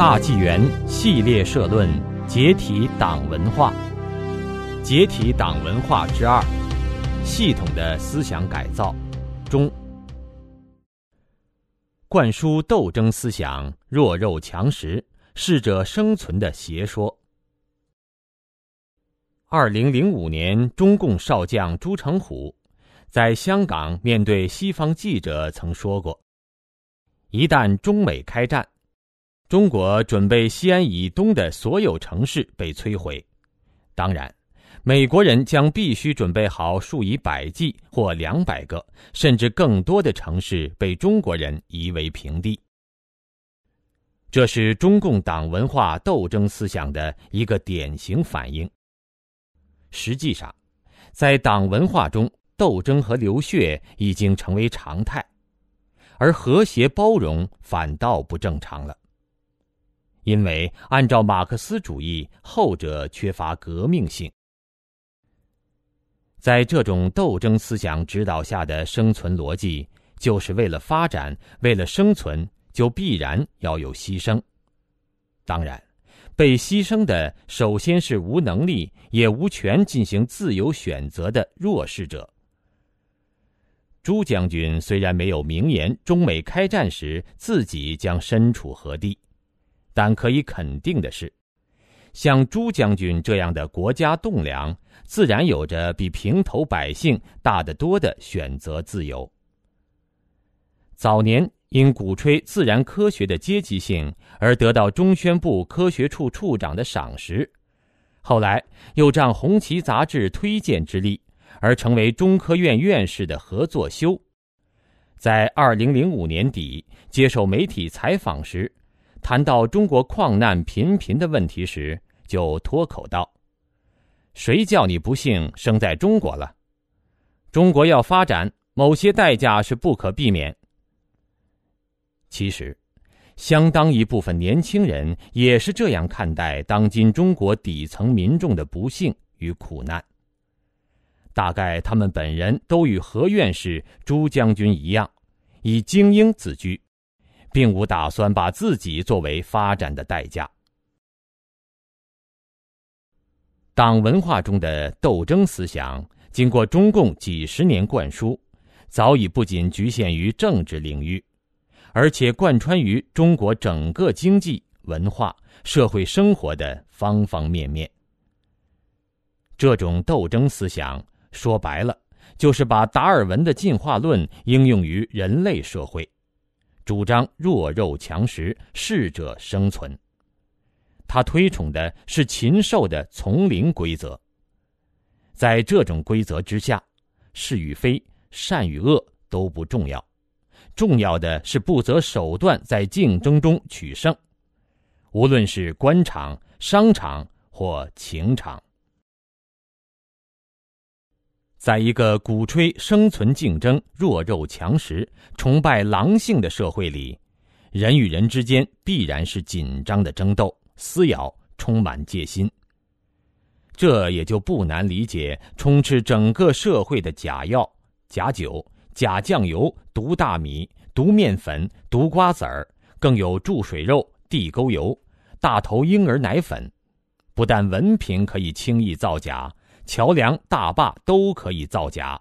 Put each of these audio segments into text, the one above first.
大纪元系列社论：解体党文化。解体党文化之二：系统的思想改造。中，灌输斗争思想、弱肉强食、适者生存的邪说。二零零五年，中共少将朱成虎在香港面对西方记者曾说过：“一旦中美开战。”中国准备西安以东的所有城市被摧毁，当然，美国人将必须准备好数以百计或两百个甚至更多的城市被中国人夷为平地。这是中共党文化斗争思想的一个典型反应。实际上，在党文化中，斗争和流血已经成为常态，而和谐包容反倒不正常了。因为按照马克思主义，后者缺乏革命性。在这种斗争思想指导下的生存逻辑，就是为了发展，为了生存，就必然要有牺牲。当然，被牺牲的首先是无能力也无权进行自由选择的弱势者。朱将军虽然没有明言中美开战时自己将身处何地。但可以肯定的是，像朱将军这样的国家栋梁，自然有着比平头百姓大得多的选择自由。早年因鼓吹自然科学的阶级性而得到中宣部科学处处长的赏识，后来又仗《红旗》杂志推荐之力而成为中科院院士的合作修，在二零零五年底接受媒体采访时。谈到中国矿难频频的问题时，就脱口道：“谁叫你不幸生在中国了？中国要发展，某些代价是不可避免。”其实，相当一部分年轻人也是这样看待当今中国底层民众的不幸与苦难。大概他们本人都与何院士、朱将军一样，以精英自居。并无打算把自己作为发展的代价。党文化中的斗争思想，经过中共几十年灌输，早已不仅局限于政治领域，而且贯穿于中国整个经济、文化、社会生活的方方面面。这种斗争思想，说白了，就是把达尔文的进化论应用于人类社会。主张弱肉强食，适者生存。他推崇的是禽兽的丛林规则。在这种规则之下，是与非、善与恶都不重要，重要的是不择手段在竞争中取胜，无论是官场、商场或情场。在一个鼓吹生存竞争、弱肉强食、崇拜狼性的社会里，人与人之间必然是紧张的争斗、撕咬，充满戒心。这也就不难理解，充斥整个社会的假药、假酒、假酱油、毒大米、毒面粉、毒瓜子儿，更有注水肉、地沟油、大头婴儿奶粉，不但文凭可以轻易造假。桥梁、大坝都可以造假，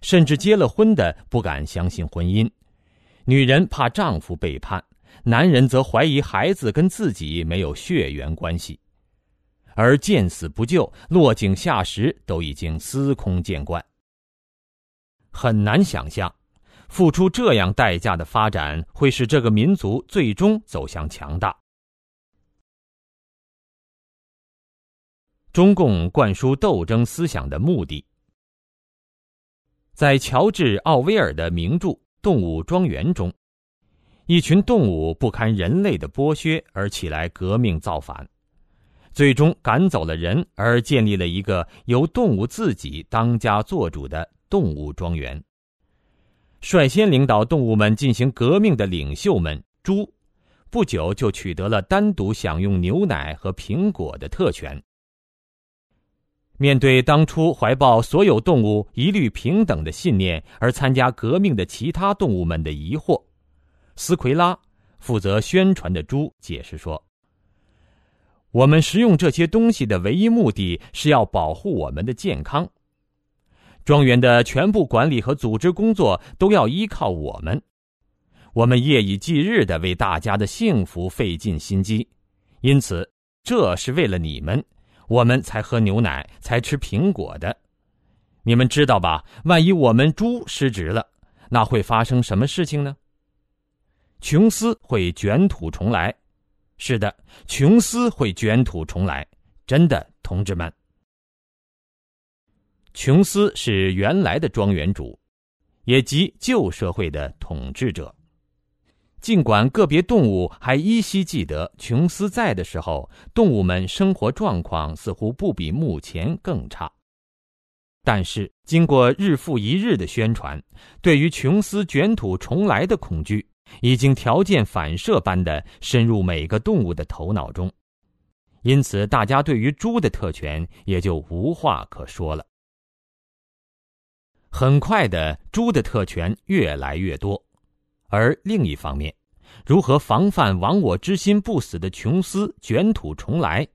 甚至结了婚的不敢相信婚姻，女人怕丈夫背叛，男人则怀疑孩子跟自己没有血缘关系，而见死不救、落井下石都已经司空见惯。很难想象，付出这样代价的发展会使这个民族最终走向强大。中共灌输斗争思想的目的，在乔治·奥威尔的名著《动物庄园》中，一群动物不堪人类的剥削而起来革命造反，最终赶走了人，而建立了一个由动物自己当家作主的动物庄园。率先领导动物们进行革命的领袖们猪，不久就取得了单独享用牛奶和苹果的特权。面对当初怀抱所有动物一律平等的信念而参加革命的其他动物们的疑惑，斯奎拉、负责宣传的猪解释说：“我们食用这些东西的唯一目的是要保护我们的健康。庄园的全部管理和组织工作都要依靠我们，我们夜以继日的为大家的幸福费尽心机，因此这是为了你们，我们才喝牛奶，才吃苹果的。你们知道吧？万一我们猪失职了，那会发生什么事情呢？”琼斯会卷土重来，是的，琼斯会卷土重来，真的，同志们。琼斯是原来的庄园主，也即旧社会的统治者。尽管个别动物还依稀记得琼斯在的时候，动物们生活状况似乎不比目前更差，但是经过日复一日的宣传，对于琼斯卷土重来的恐惧。已经条件反射般的深入每个动物的头脑中，因此大家对于猪的特权也就无话可说了。很快的，猪的特权越来越多，而另一方面，如何防范亡我之心不死的琼斯卷土重来，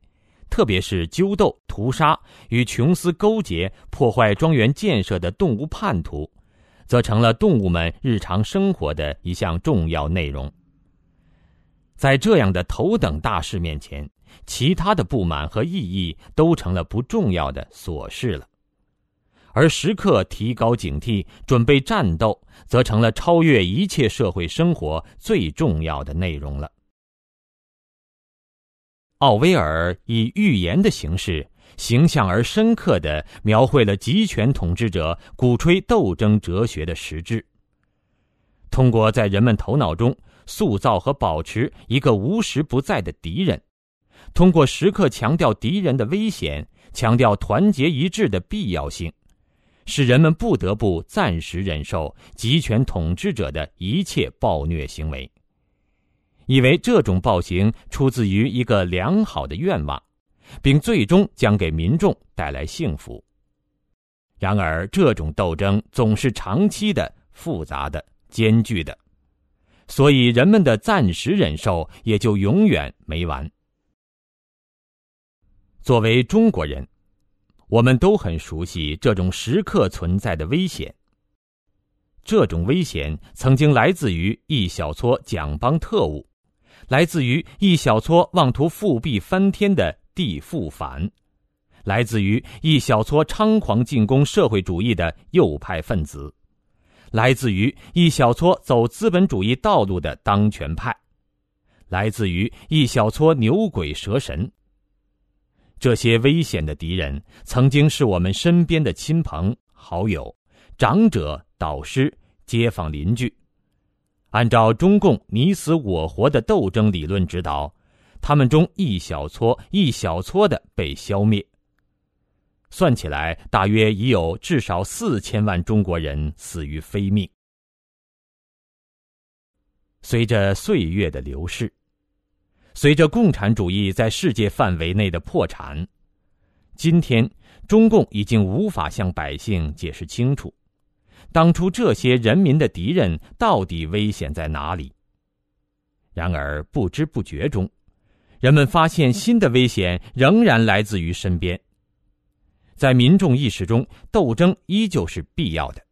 特别是纠斗、屠杀与琼斯勾结、破坏庄园建设的动物叛徒。则成了动物们日常生活的一项重要内容。在这样的头等大事面前，其他的不满和异议都成了不重要的琐事了，而时刻提高警惕、准备战斗，则成了超越一切社会生活最重要的内容了。奥威尔以寓言的形式。形象而深刻的描绘了集权统治者鼓吹斗争哲学的实质。通过在人们头脑中塑造和保持一个无时不在的敌人，通过时刻强调敌人的危险，强调团结一致的必要性，使人们不得不暂时忍受集权统治者的一切暴虐行为，以为这种暴行出自于一个良好的愿望。并最终将给民众带来幸福。然而，这种斗争总是长期的、复杂的、艰巨的，所以人们的暂时忍受也就永远没完。作为中国人，我们都很熟悉这种时刻存在的危险。这种危险曾经来自于一小撮蒋帮特务，来自于一小撮妄图复辟翻天的。地富反，来自于一小撮猖狂进攻社会主义的右派分子，来自于一小撮走资本主义道路的当权派，来自于一小撮牛鬼蛇神。这些危险的敌人，曾经是我们身边的亲朋好友、长者、导师、街坊邻居。按照中共你死我活的斗争理论指导。他们中一小撮一小撮的被消灭。算起来，大约已有至少四千万中国人死于非命。随着岁月的流逝，随着共产主义在世界范围内的破产，今天中共已经无法向百姓解释清楚，当初这些人民的敌人到底危险在哪里。然而不知不觉中。人们发现新的危险仍然来自于身边。在民众意识中，斗争依旧是必要的，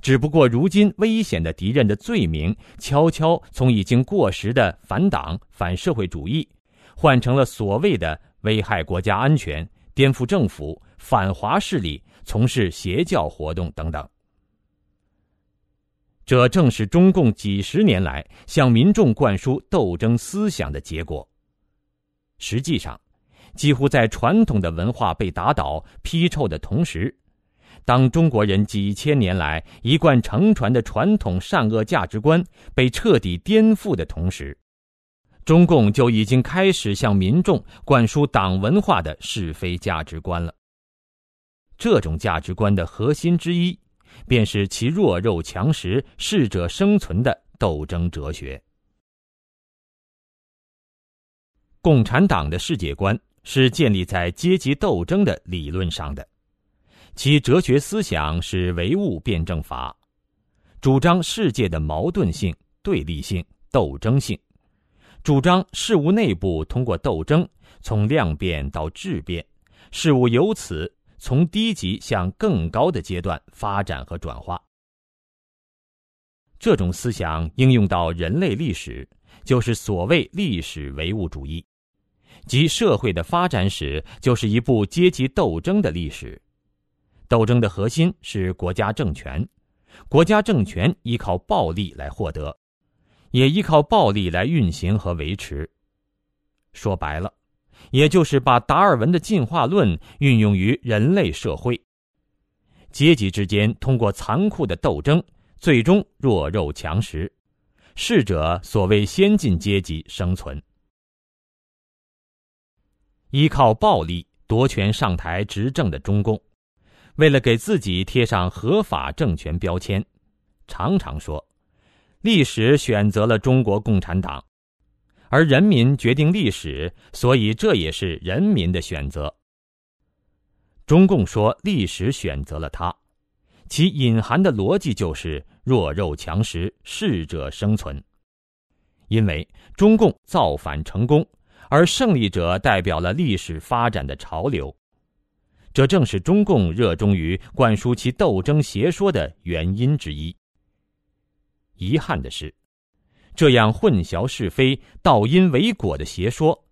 只不过如今危险的敌人的罪名悄悄从已经过时的反党、反社会主义，换成了所谓的危害国家安全、颠覆政府、反华势力、从事邪教活动等等。这正是中共几十年来向民众灌输斗争思想的结果。实际上，几乎在传统的文化被打倒、批臭的同时，当中国人几千年来一贯承传的传统善恶价值观被彻底颠覆的同时，中共就已经开始向民众灌输党文化的是非价值观了。这种价值观的核心之一，便是其弱肉强食、适者生存的斗争哲学。共产党的世界观是建立在阶级斗争的理论上的，其哲学思想是唯物辩证法，主张世界的矛盾性、对立性、斗争性，主张事物内部通过斗争从量变到质变，事物由此从低级向更高的阶段发展和转化。这种思想应用到人类历史，就是所谓历史唯物主义，即社会的发展史就是一部阶级斗争的历史。斗争的核心是国家政权，国家政权依靠暴力来获得，也依靠暴力来运行和维持。说白了，也就是把达尔文的进化论运用于人类社会，阶级之间通过残酷的斗争。最终弱肉强食，适者所谓先进阶级生存。依靠暴力夺权上台执政的中共，为了给自己贴上合法政权标签，常常说：“历史选择了中国共产党，而人民决定历史，所以这也是人民的选择。”中共说历史选择了他。其隐含的逻辑就是弱肉强食，适者生存。因为中共造反成功，而胜利者代表了历史发展的潮流，这正是中共热衷于灌输其斗争邪说的原因之一。遗憾的是，这样混淆是非、倒因为果的邪说。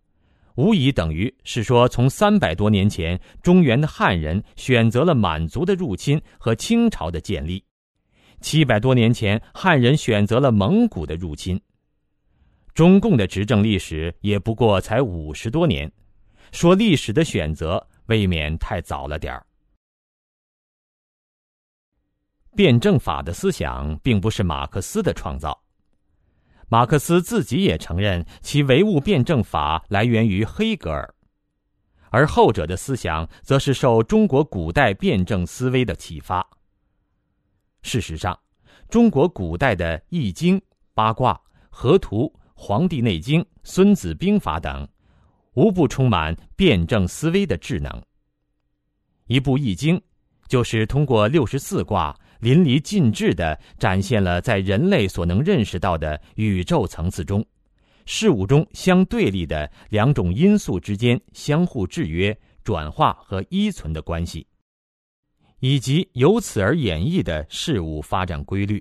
无疑等于是说，从三百多年前，中原的汉人选择了满族的入侵和清朝的建立；七百多年前，汉人选择了蒙古的入侵。中共的执政历史也不过才五十多年，说历史的选择未免太早了点儿。辩证法的思想并不是马克思的创造。马克思自己也承认，其唯物辩证法来源于黑格尔，而后者的思想则是受中国古代辩证思维的启发。事实上，中国古代的《易经》《八卦》《河图》《黄帝内经》《孙子兵法》等，无不充满辩证思维的智能。一部《易经》，就是通过六十四卦。淋漓尽致地展现了在人类所能认识到的宇宙层次中，事物中相对立的两种因素之间相互制约、转化和依存的关系，以及由此而演绎的事物发展规律。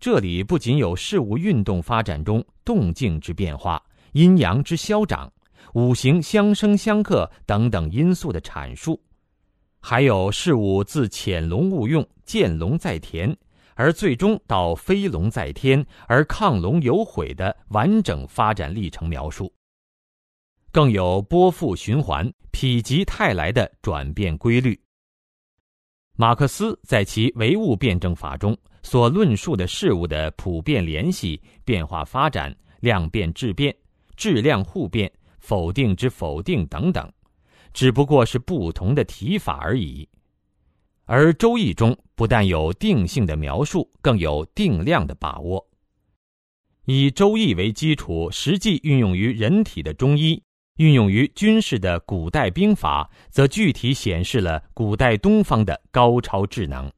这里不仅有事物运动发展中动静之变化、阴阳之消长、五行相生相克等等因素的阐述。还有事物自潜龙勿用、见龙在田，而最终到飞龙在天而亢龙有悔的完整发展历程描述。更有波复循环、否极泰来的转变规律。马克思在其唯物辩证法中所论述的事物的普遍联系、变化发展、量变质变、质量互变、否定之否定等等。只不过是不同的提法而已，而《周易》中不但有定性的描述，更有定量的把握。以《周易》为基础，实际运用于人体的中医，运用于军事的古代兵法，则具体显示了古代东方的高超智能。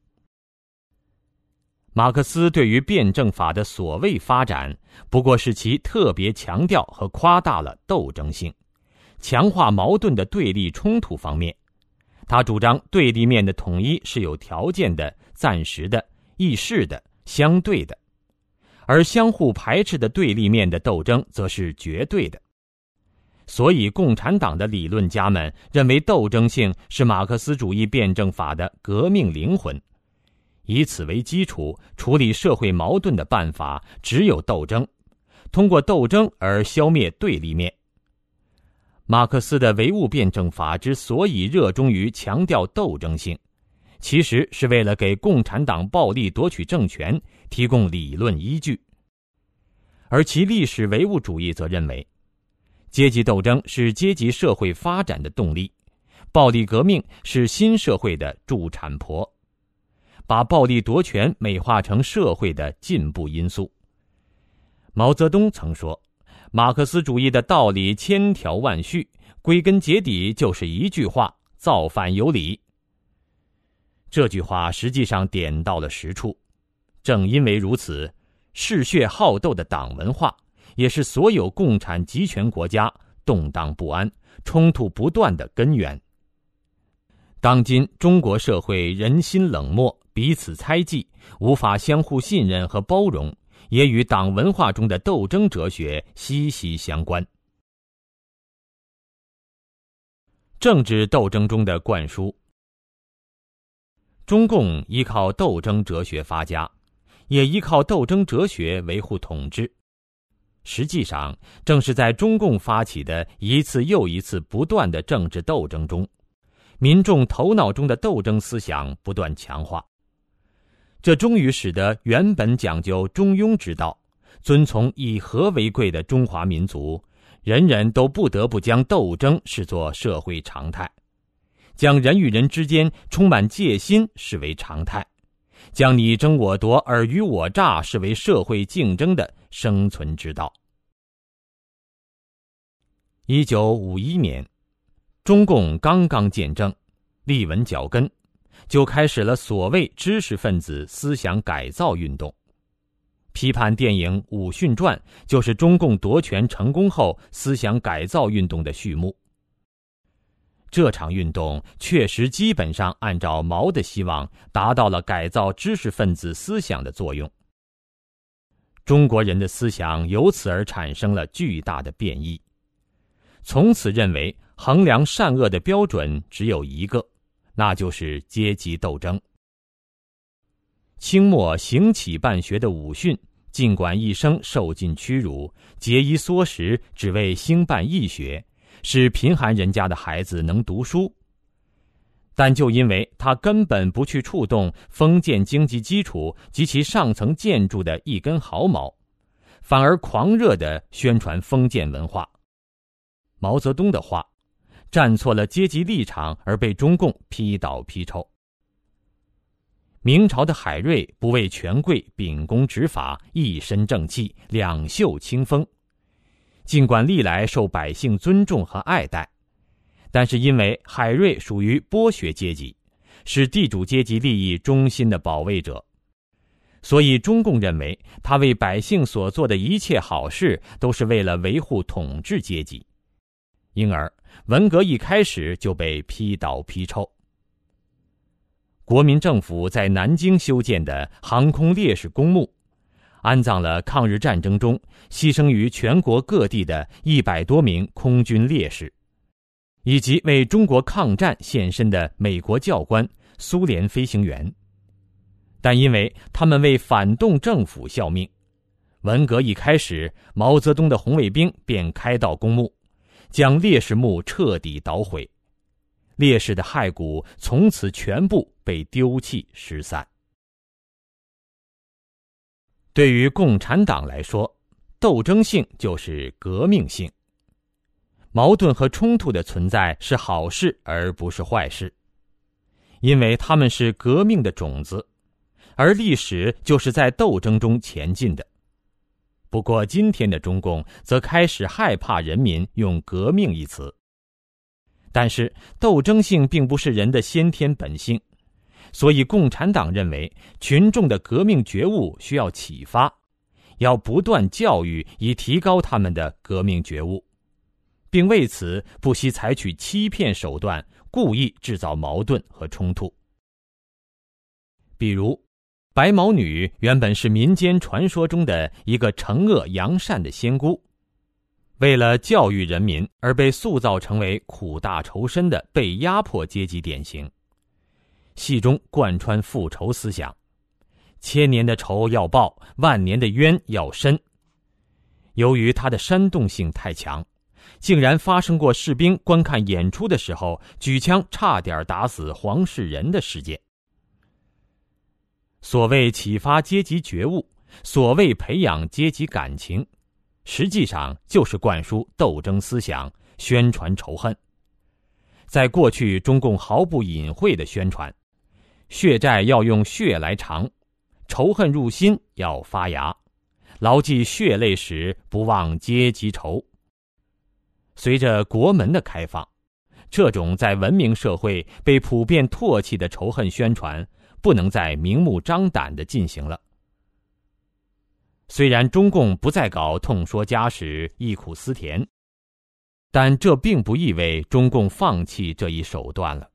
马克思对于辩证法的所谓发展，不过是其特别强调和夸大了斗争性。强化矛盾的对立冲突方面，他主张对立面的统一是有条件的、暂时的、易逝的、相对的，而相互排斥的对立面的斗争则是绝对的。所以，共产党的理论家们认为，斗争性是马克思主义辩证法的革命灵魂。以此为基础处理社会矛盾的办法只有斗争，通过斗争而消灭对立面。马克思的唯物辩证法之所以热衷于强调斗争性，其实是为了给共产党暴力夺取政权提供理论依据。而其历史唯物主义则认为，阶级斗争是阶级社会发展的动力，暴力革命是新社会的助产婆，把暴力夺权美化成社会的进步因素。毛泽东曾说。马克思主义的道理千条万绪，归根结底就是一句话：造反有理。这句话实际上点到了实处。正因为如此，嗜血好斗的党文化，也是所有共产集权国家动荡不安、冲突不断的根源。当今中国社会人心冷漠、彼此猜忌、无法相互信任和包容，也与党文化中的斗争哲学息息相关。政治斗争中的灌输，中共依靠斗争哲学发家，也依靠斗争哲学维护统治。实际上，正是在中共发起的一次又一次不断的政治斗争中。民众头脑中的斗争思想不断强化，这终于使得原本讲究中庸之道、遵从以和为贵的中华民族，人人都不得不将斗争视作社会常态，将人与人之间充满戒心视为常态，将你争我夺、尔虞我诈视为社会竞争的生存之道。一九五一年。中共刚刚建政，立稳脚跟，就开始了所谓知识分子思想改造运动。批判电影《武训传》就是中共夺权成功后思想改造运动的序幕。这场运动确实基本上按照毛的希望，达到了改造知识分子思想的作用。中国人的思想由此而产生了巨大的变异，从此认为。衡量善恶的标准只有一个，那就是阶级斗争。清末行乞办学的武训，尽管一生受尽屈辱，节衣缩食，只为兴办义学，使贫寒人家的孩子能读书，但就因为他根本不去触动封建经济基础及其上层建筑的一根毫毛，反而狂热的宣传封建文化。毛泽东的话。站错了阶级立场而被中共批倒批臭。明朝的海瑞不畏权贵秉公执法，一身正气，两袖清风。尽管历来受百姓尊重和爱戴，但是因为海瑞属于剥削阶级，是地主阶级利益中心的保卫者，所以中共认为他为百姓所做的一切好事都是为了维护统治阶级，因而。文革一开始就被批倒批臭。国民政府在南京修建的航空烈士公墓，安葬了抗日战争中牺牲于全国各地的一百多名空军烈士，以及为中国抗战献身的美国教官、苏联飞行员。但因为他们为反动政府效命，文革一开始，毛泽东的红卫兵便开到公墓。将烈士墓彻底捣毁，烈士的骸骨从此全部被丢弃失散。对于共产党来说，斗争性就是革命性。矛盾和冲突的存在是好事，而不是坏事，因为他们是革命的种子，而历史就是在斗争中前进的。不过，今天的中共则开始害怕人民用“革命”一词。但是，斗争性并不是人的先天本性，所以共产党认为群众的革命觉悟需要启发，要不断教育以提高他们的革命觉悟，并为此不惜采取欺骗手段，故意制造矛盾和冲突，比如。白毛女原本是民间传说中的一个惩恶扬善的仙姑，为了教育人民而被塑造成为苦大仇深的被压迫阶级典型。戏中贯穿复仇思想，千年的仇要报，万年的冤要伸。由于它的煽动性太强，竟然发生过士兵观看演出的时候举枪差点打死黄世仁的事件。所谓启发阶级觉悟，所谓培养阶级感情，实际上就是灌输斗争思想，宣传仇恨。在过去，中共毫不隐晦的宣传：血债要用血来偿，仇恨入心要发芽，牢记血泪史，不忘阶级仇。随着国门的开放，这种在文明社会被普遍唾弃的仇恨宣传。不能再明目张胆的进行了。虽然中共不再搞痛说家史、忆苦思甜，但这并不意味中共放弃这一手段了，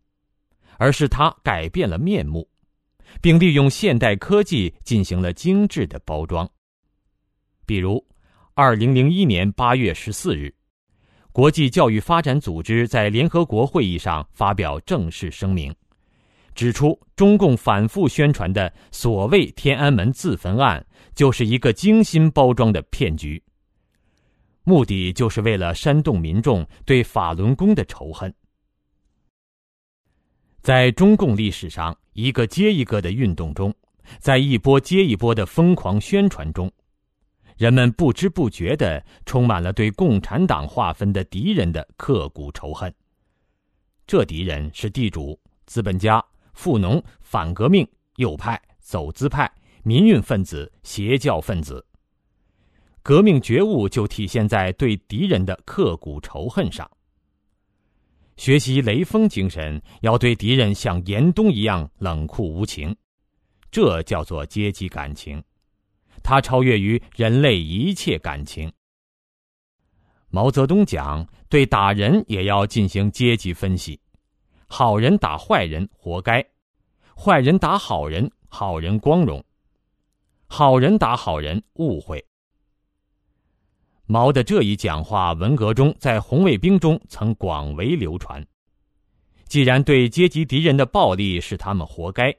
而是他改变了面目，并利用现代科技进行了精致的包装。比如，二零零一年八月十四日，国际教育发展组织在联合国会议上发表正式声明。指出，中共反复宣传的所谓“天安门自焚案”就是一个精心包装的骗局，目的就是为了煽动民众对法轮功的仇恨。在中共历史上一个接一个的运动中，在一波接一波的疯狂宣传中，人们不知不觉的充满了对共产党划分的敌人的刻骨仇恨。这敌人是地主、资本家。富农、反革命、右派、走资派、民运分子、邪教分子，革命觉悟就体现在对敌人的刻骨仇恨上。学习雷锋精神，要对敌人像严冬一样冷酷无情，这叫做阶级感情，它超越于人类一切感情。毛泽东讲，对打人也要进行阶级分析。好人打坏人，活该；坏人打好人，好人光荣；好人打好人，误会。毛的这一讲话，文革中在红卫兵中曾广为流传。既然对阶级敌人的暴力是他们活该，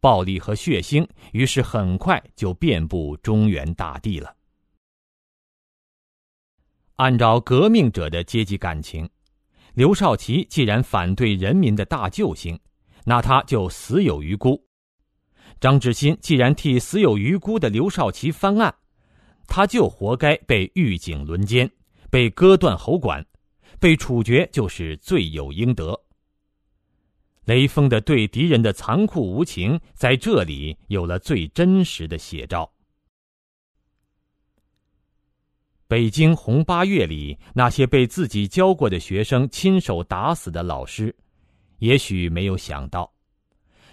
暴力和血腥于是很快就遍布中原大地了。按照革命者的阶级感情。刘少奇既然反对人民的大救星，那他就死有余辜。张志新既然替死有余辜的刘少奇翻案，他就活该被狱警轮奸，被割断喉管，被处决就是罪有应得。雷锋的对敌人的残酷无情，在这里有了最真实的写照。北京红八月里，那些被自己教过的学生亲手打死的老师，也许没有想到，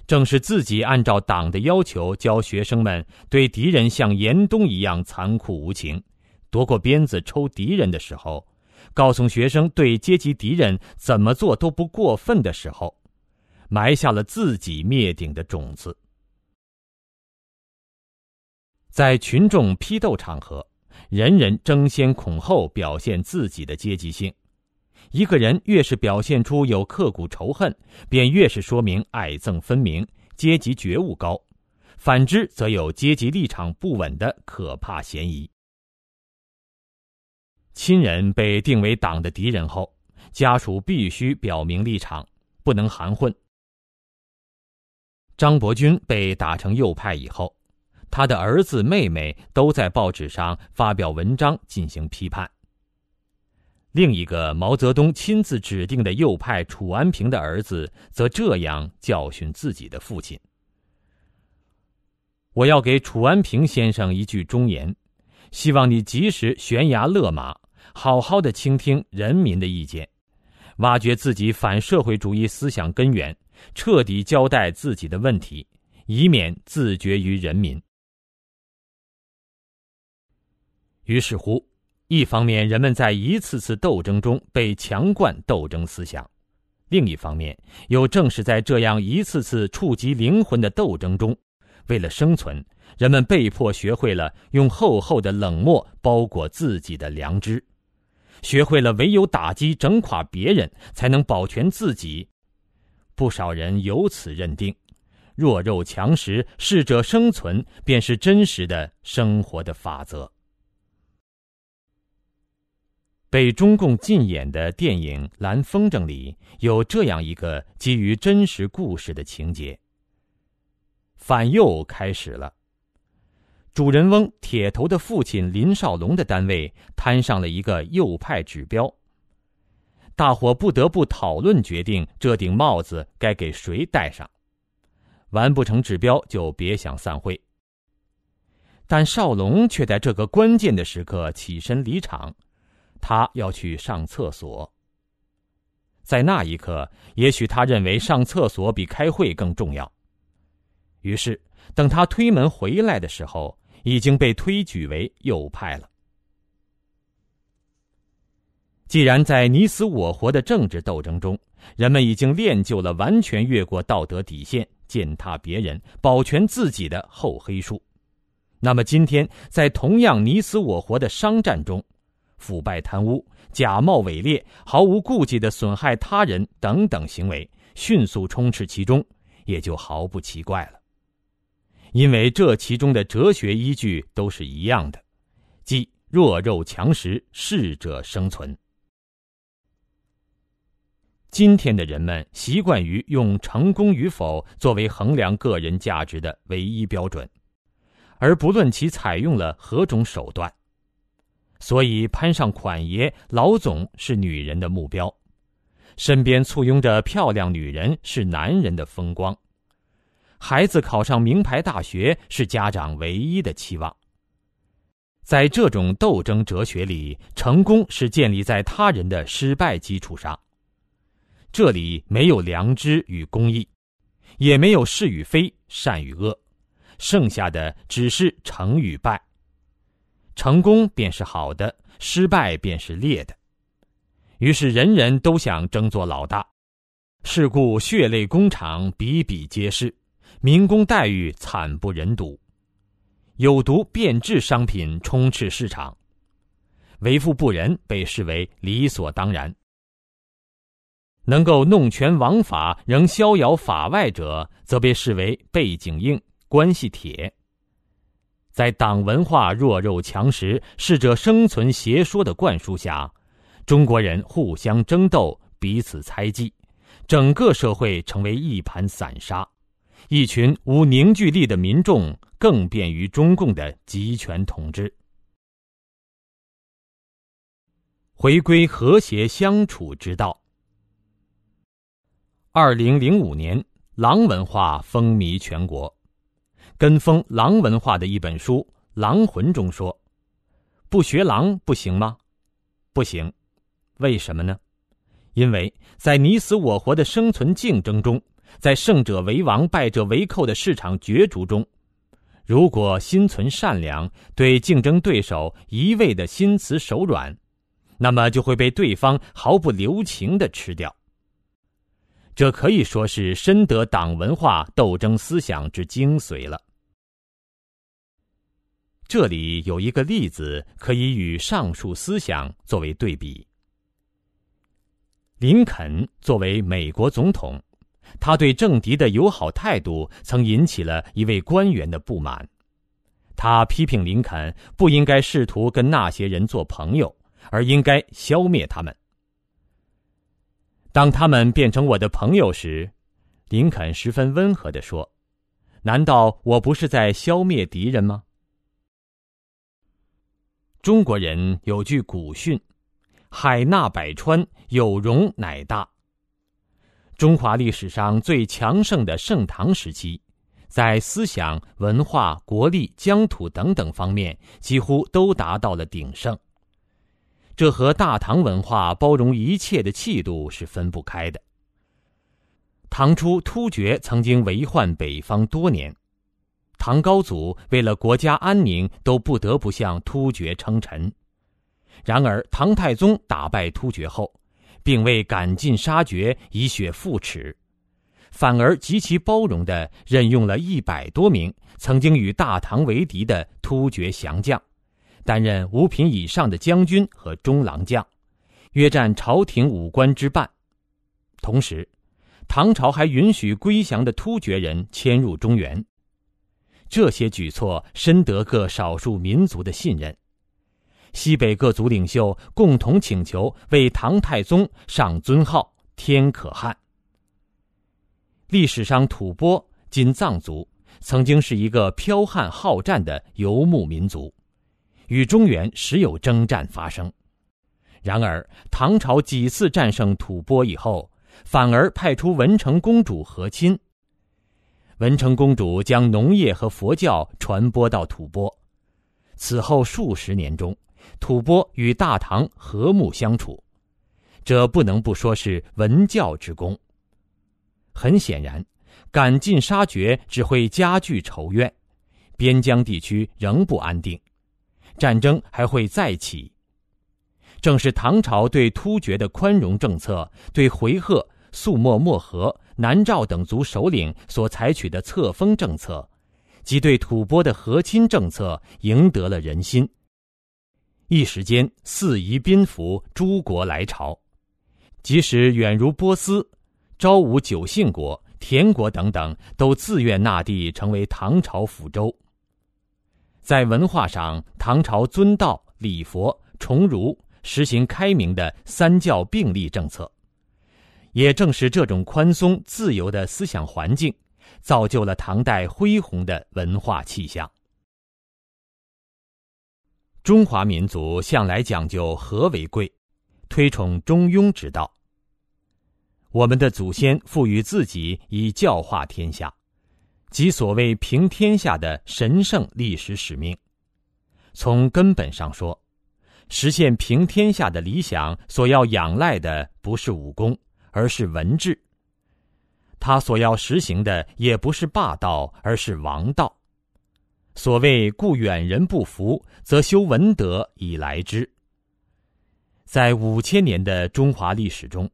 正是自己按照党的要求教学生们对敌人像严冬一样残酷无情，夺过鞭子抽敌人的时候，告诉学生对阶级敌人怎么做都不过分的时候，埋下了自己灭顶的种子。在群众批斗场合。人人争先恐后表现自己的阶级性，一个人越是表现出有刻骨仇恨，便越是说明爱憎分明、阶级觉悟高；反之，则有阶级立场不稳的可怕嫌疑。亲人被定为党的敌人后，家属必须表明立场，不能含混。张伯钧被打成右派以后。他的儿子、妹妹都在报纸上发表文章进行批判。另一个毛泽东亲自指定的右派楚安平的儿子则这样教训自己的父亲：“我要给楚安平先生一句忠言，希望你及时悬崖勒马，好好的倾听人民的意见，挖掘自己反社会主义思想根源，彻底交代自己的问题，以免自绝于人民。”于是乎，一方面人们在一次次斗争中被强灌斗争思想；另一方面，又正是在这样一次次触及灵魂的斗争中，为了生存，人们被迫学会了用厚厚的冷漠包裹自己的良知，学会了唯有打击整垮别人，才能保全自己。不少人由此认定，弱肉强食、适者生存便是真实的生活的法则。被中共禁演的电影《蓝风筝》里有这样一个基于真实故事的情节：反右开始了。主人翁铁头的父亲林少龙的单位摊上了一个右派指标，大伙不得不讨论决定这顶帽子该给谁戴上。完不成指标就别想散会。但少龙却在这个关键的时刻起身离场。他要去上厕所。在那一刻，也许他认为上厕所比开会更重要。于是，等他推门回来的时候，已经被推举为右派了。既然在你死我活的政治斗争中，人们已经练就了完全越过道德底线、践踏别人、保全自己的厚黑术，那么今天在同样你死我活的商战中，腐败贪污、假冒伪劣、毫无顾忌的损害他人等等行为迅速充斥其中，也就毫不奇怪了。因为这其中的哲学依据都是一样的，即弱肉强食，适者生存。今天的人们习惯于用成功与否作为衡量个人价值的唯一标准，而不论其采用了何种手段。所以，攀上款爷、老总是女人的目标，身边簇拥着漂亮女人是男人的风光，孩子考上名牌大学是家长唯一的期望。在这种斗争哲学里，成功是建立在他人的失败基础上。这里没有良知与公义，也没有是与非、善与恶，剩下的只是成与败。成功便是好的，失败便是劣的。于是人人都想争做老大，是故血泪工厂比比皆是，民工待遇惨不忍睹，有毒变质商品充斥市场，为富不仁被视为理所当然。能够弄权枉法仍逍遥法外者，则被视为背景硬、关系铁。在党文化弱肉强食、适者生存邪说的灌输下，中国人互相争斗、彼此猜忌，整个社会成为一盘散沙，一群无凝聚力的民众更便于中共的集权统治。回归和谐相处之道。二零零五年，狼文化风靡全国。跟风狼文化的一本书《狼魂》中说：“不学狼不行吗？不行，为什么呢？因为在你死我活的生存竞争中，在胜者为王、败者为寇的市场角逐中，如果心存善良，对竞争对手一味的心慈手软，那么就会被对方毫不留情的吃掉。”这可以说是深得党文化斗争思想之精髓了。这里有一个例子可以与上述思想作为对比。林肯作为美国总统，他对政敌的友好态度曾引起了一位官员的不满。他批评林肯不应该试图跟那些人做朋友，而应该消灭他们。当他们变成我的朋友时，林肯十分温和地说：“难道我不是在消灭敌人吗？”中国人有句古训：“海纳百川，有容乃大。”中华历史上最强盛的盛唐时期，在思想、文化、国力、疆土等等方面，几乎都达到了鼎盛。这和大唐文化包容一切的气度是分不开的。唐初突厥曾经为患北方多年，唐高祖为了国家安宁，都不得不向突厥称臣。然而，唐太宗打败突厥后，并未赶尽杀绝、以雪复耻，反而极其包容地任用了一百多名曾经与大唐为敌的突厥降将。担任五品以上的将军和中郎将，约占朝廷武官之半。同时，唐朝还允许归降的突厥人迁入中原。这些举措深得各少数民族的信任。西北各族领袖共同请求为唐太宗上尊号“天可汗”。历史上，吐蕃今藏族曾经是一个剽悍好战的游牧民族。与中原时有征战发生，然而唐朝几次战胜吐蕃以后，反而派出文成公主和亲。文成公主将农业和佛教传播到吐蕃，此后数十年中，吐蕃与大唐和睦相处，这不能不说是文教之功。很显然，赶尽杀绝只会加剧仇怨。边疆地区仍不安定，战争还会再起。正是唐朝对突厥的宽容政策，对回纥、肃莫漠河、南诏等族首领所采取的册封政策，及对吐蕃的和亲政策，赢得了人心。一时间，四夷宾服，诸国来朝，即使远如波斯、昭武九姓国、田国等等，都自愿纳地，成为唐朝府州。在文化上，唐朝尊道、礼佛、崇儒。实行开明的三教并立政策，也正是这种宽松自由的思想环境，造就了唐代恢宏的文化气象。中华民族向来讲究和为贵，推崇中庸之道。我们的祖先赋予自己以教化天下，即所谓平天下的神圣历史使命。从根本上说。实现平天下的理想，所要仰赖的不是武功，而是文治。他所要实行的也不是霸道，而是王道。所谓“故远人不服，则修文德以来之”。在五千年的中华历史中，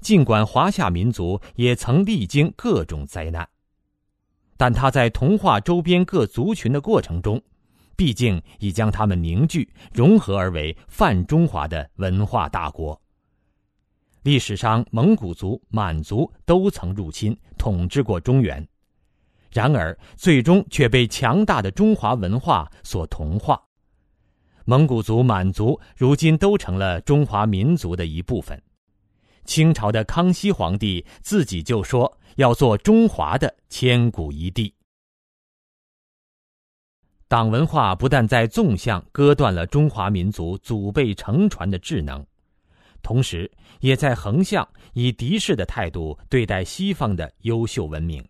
尽管华夏民族也曾历经各种灾难，但他在同化周边各族群的过程中。毕竟已将他们凝聚、融合而为泛中华的文化大国。历史上，蒙古族、满族都曾入侵、统治过中原，然而最终却被强大的中华文化所同化。蒙古族、满族如今都成了中华民族的一部分。清朝的康熙皇帝自己就说要做中华的千古一帝。党文化不但在纵向割断了中华民族祖辈承传的智能，同时也在横向以敌视的态度对待西方的优秀文明。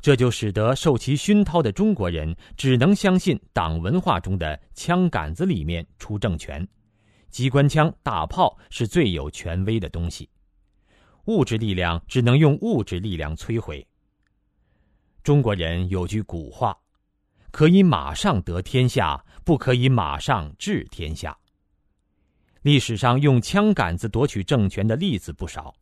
这就使得受其熏陶的中国人只能相信党文化中的枪杆子里面出政权，机关枪大炮是最有权威的东西，物质力量只能用物质力量摧毁。中国人有句古话。可以马上得天下，不可以马上治天下。历史上用枪杆子夺取政权的例子不少，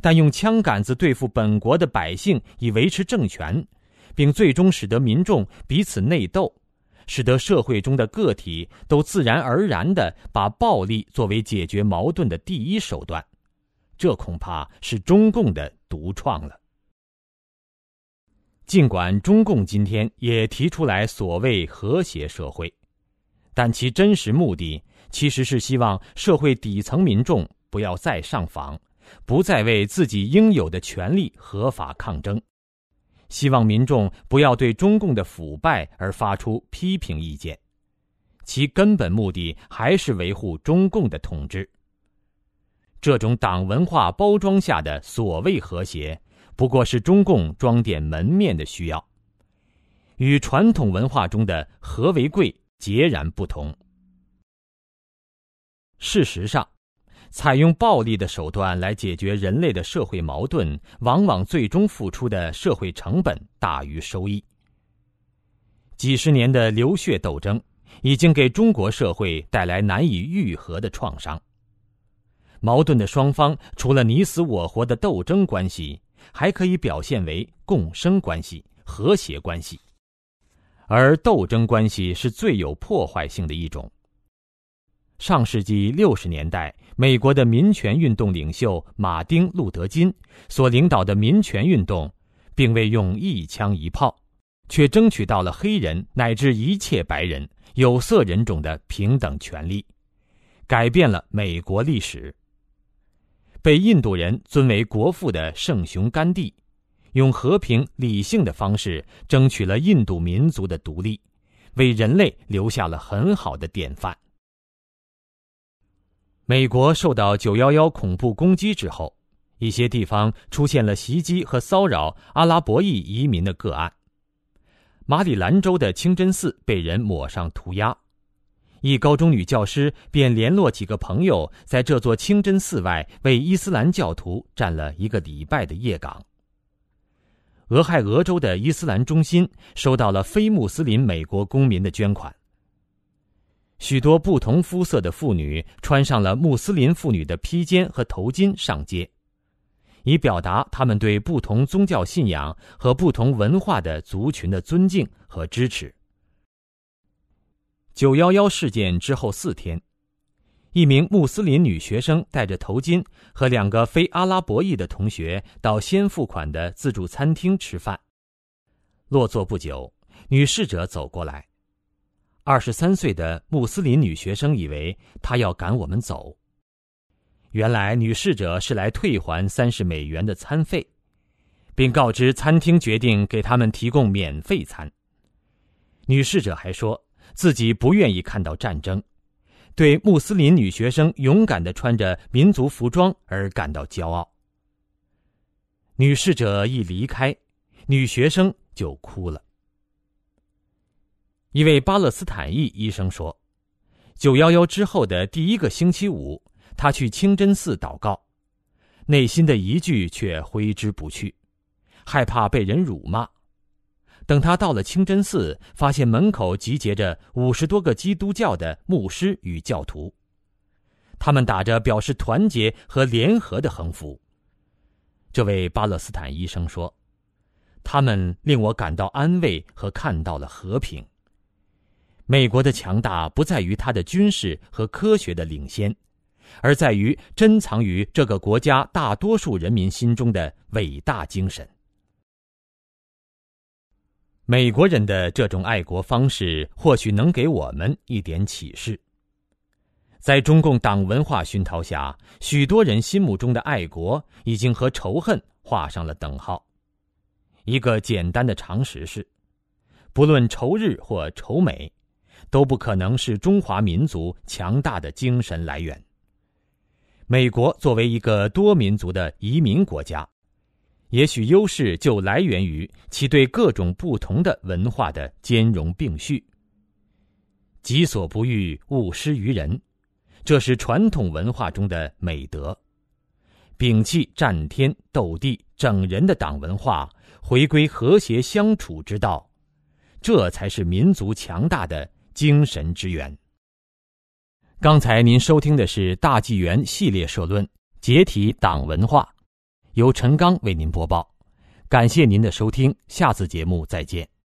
但用枪杆子对付本国的百姓以维持政权，并最终使得民众彼此内斗，使得社会中的个体都自然而然地把暴力作为解决矛盾的第一手段，这恐怕是中共的独创了。尽管中共今天也提出来所谓和谐社会，但其真实目的其实是希望社会底层民众不要再上访，不再为自己应有的权利合法抗争，希望民众不要对中共的腐败而发出批评意见，其根本目的还是维护中共的统治。这种党文化包装下的所谓和谐。不过是中共装点门面的需要，与传统文化中的和为贵截然不同。事实上，采用暴力的手段来解决人类的社会矛盾，往往最终付出的社会成本大于收益。几十年的流血斗争，已经给中国社会带来难以愈合的创伤。矛盾的双方除了你死我活的斗争关系。还可以表现为共生关系、和谐关系，而斗争关系是最有破坏性的一种。上世纪六十年代，美国的民权运动领袖马丁·路德·金所领导的民权运动，并未用一枪一炮，却争取到了黑人乃至一切白人、有色人种的平等权利，改变了美国历史。被印度人尊为国父的圣雄甘地，用和平理性的方式争取了印度民族的独立，为人类留下了很好的典范。美国受到九幺幺恐怖攻击之后，一些地方出现了袭击和骚扰阿拉伯裔移民的个案。马里兰州的清真寺被人抹上涂鸦。一高中女教师便联络几个朋友，在这座清真寺外为伊斯兰教徒站了一个礼拜的夜岗。俄亥俄州的伊斯兰中心收到了非穆斯林美国公民的捐款。许多不同肤色的妇女穿上了穆斯林妇女的披肩和头巾上街，以表达他们对不同宗教信仰和不同文化的族群的尊敬和支持。九幺幺事件之后四天，一名穆斯林女学生戴着头巾和两个非阿拉伯裔的同学到先付款的自助餐厅吃饭。落座不久，女侍者走过来。二十三岁的穆斯林女学生以为他要赶我们走。原来女侍者是来退还三十美元的餐费，并告知餐厅决定给他们提供免费餐。女侍者还说自己不愿意看到战争，对穆斯林女学生勇敢的穿着民族服装而感到骄傲。女侍者一离开，女学生就哭了。一位巴勒斯坦裔医生说：“九幺幺之后的第一个星期五，他去清真寺祷告，内心的疑惧却挥之不去，害怕被人辱骂。等他到了清真寺，发现门口集结着五十多个基督教的牧师与教徒，他们打着表示团结和联合的横幅。”这位巴勒斯坦医生说：“他们令我感到安慰和看到了和平。”美国的强大不在于它的军事和科学的领先，而在于珍藏于这个国家大多数人民心中的伟大精神。美国人的这种爱国方式或许能给我们一点启示。在中共党文化熏陶下，许多人心目中的爱国已经和仇恨画上了等号。一个简单的常识是，不论仇日或仇美。都不可能是中华民族强大的精神来源。美国作为一个多民族的移民国家，也许优势就来源于其对各种不同的文化的兼容并蓄。己所不欲，勿施于人，这是传统文化中的美德。摒弃战天斗地整人的党文化，回归和谐相处之道，这才是民族强大的。精神之源。刚才您收听的是大纪元系列社论《解体党文化》，由陈刚为您播报。感谢您的收听，下次节目再见。